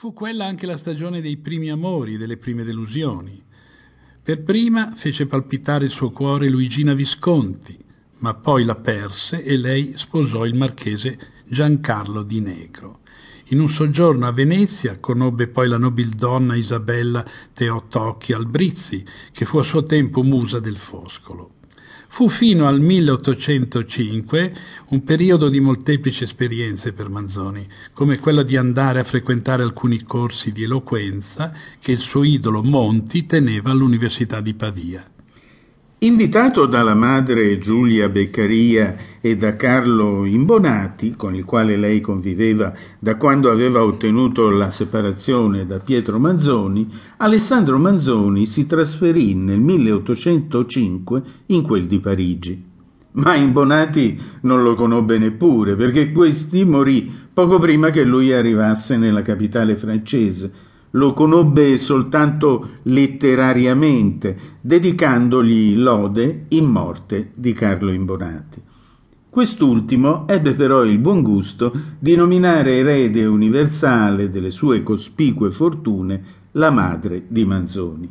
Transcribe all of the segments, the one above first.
Fu quella anche la stagione dei primi amori, delle prime delusioni. Per prima fece palpitare il suo cuore Luigina Visconti, ma poi la perse e lei sposò il marchese Giancarlo di Negro. In un soggiorno a Venezia conobbe poi la nobildonna Isabella Teotocchi Albrizzi, che fu a suo tempo musa del Foscolo. Fu fino al 1805 un periodo di molteplici esperienze per Manzoni, come quella di andare a frequentare alcuni corsi di eloquenza che il suo idolo Monti teneva all'Università di Pavia. Invitato dalla madre Giulia Beccaria e da Carlo Imbonati, con il quale lei conviveva da quando aveva ottenuto la separazione da Pietro Manzoni, Alessandro Manzoni si trasferì nel 1805 in quel di Parigi. Ma Imbonati non lo conobbe neppure, perché questi morì poco prima che lui arrivasse nella capitale francese, lo conobbe soltanto letterariamente, dedicandogli lode in morte di Carlo Imbonati. Quest'ultimo ebbe però il buon gusto di nominare erede universale delle sue cospicue fortune la madre di Manzoni.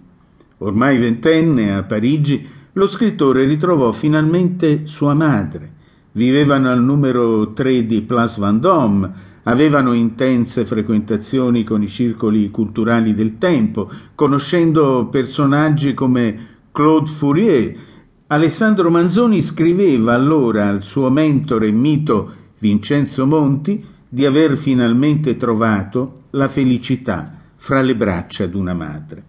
Ormai ventenne a Parigi, lo scrittore ritrovò finalmente sua madre. Vivevano al numero 3 di Place Vendôme, Avevano intense frequentazioni con i circoli culturali del tempo, conoscendo personaggi come Claude Fourier. Alessandro Manzoni scriveva allora al suo mentore mito Vincenzo Monti di aver finalmente trovato la felicità fra le braccia d'una madre.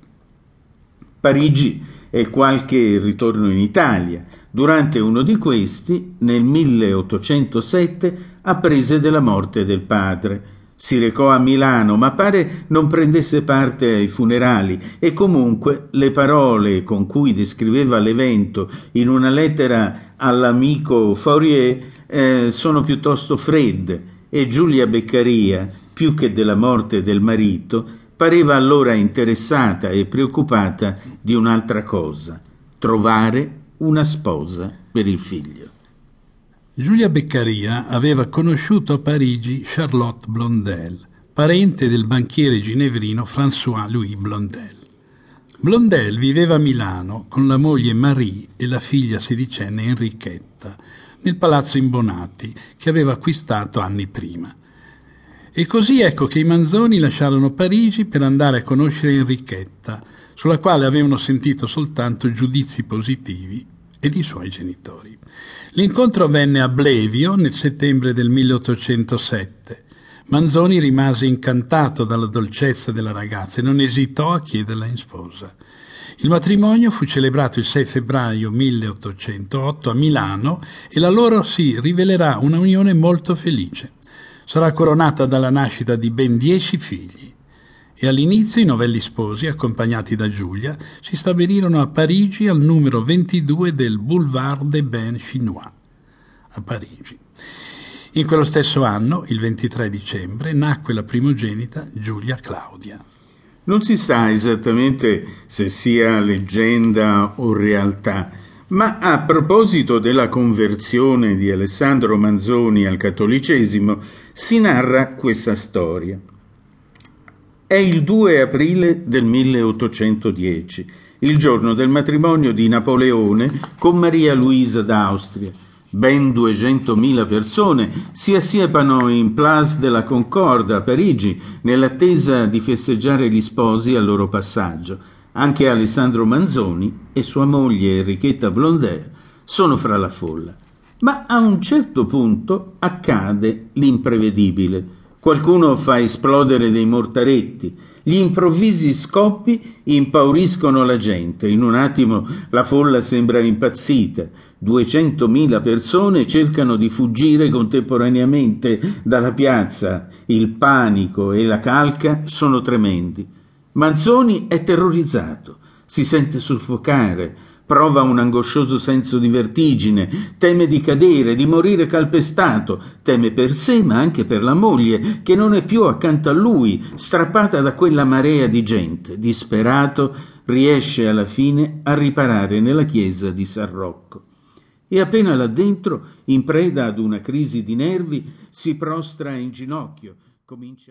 Parigi e qualche ritorno in Italia. Durante uno di questi, nel 1807, apprese della morte del padre. Si recò a Milano, ma pare non prendesse parte ai funerali e comunque le parole con cui descriveva l'evento in una lettera all'amico Fourier eh, sono piuttosto fredde e Giulia Beccaria, più che della morte del marito, pareva allora interessata e preoccupata di un'altra cosa, trovare una sposa per il figlio. Giulia Beccaria aveva conosciuto a Parigi Charlotte Blondel, parente del banchiere ginevrino François-Louis Blondel. Blondel viveva a Milano con la moglie Marie e la figlia sedicenne Enrichetta nel palazzo Imbonati che aveva acquistato anni prima. E così ecco che i Manzoni lasciarono Parigi per andare a conoscere Enrichetta, sulla quale avevano sentito soltanto giudizi positivi ed i suoi genitori. L'incontro avvenne a Blevio nel settembre del 1807. Manzoni rimase incantato dalla dolcezza della ragazza e non esitò a chiederla in sposa. Il matrimonio fu celebrato il 6 febbraio 1808 a Milano e la loro si rivelerà una unione molto felice sarà coronata dalla nascita di ben dieci figli e all'inizio i novelli sposi, accompagnati da Giulia, si stabilirono a Parigi al numero 22 del Boulevard des Bains Chinois, a Parigi. In quello stesso anno, il 23 dicembre, nacque la primogenita Giulia Claudia. Non si sa esattamente se sia leggenda o realtà, ma a proposito della conversione di Alessandro Manzoni al cattolicesimo, si narra questa storia. È il 2 aprile del 1810, il giorno del matrimonio di Napoleone con Maria Luisa d'Austria. Ben 200.000 persone si assiepano in Place de la Concorde a Parigi nell'attesa di festeggiare gli sposi al loro passaggio anche Alessandro Manzoni e sua moglie Enrichetta Blondel sono fra la folla. Ma a un certo punto accade l'imprevedibile. Qualcuno fa esplodere dei mortaretti, gli improvvisi scoppi impauriscono la gente. In un attimo la folla sembra impazzita. Duecentomila persone cercano di fuggire contemporaneamente dalla piazza. Il panico e la calca sono tremendi. Manzoni è terrorizzato, si sente soffocare, prova un angoscioso senso di vertigine, teme di cadere, di morire calpestato, teme per sé ma anche per la moglie, che non è più accanto a lui, strappata da quella marea di gente. Disperato, riesce alla fine a riparare nella chiesa di San Rocco. E appena là dentro, in preda ad una crisi di nervi, si prostra in ginocchio, comincia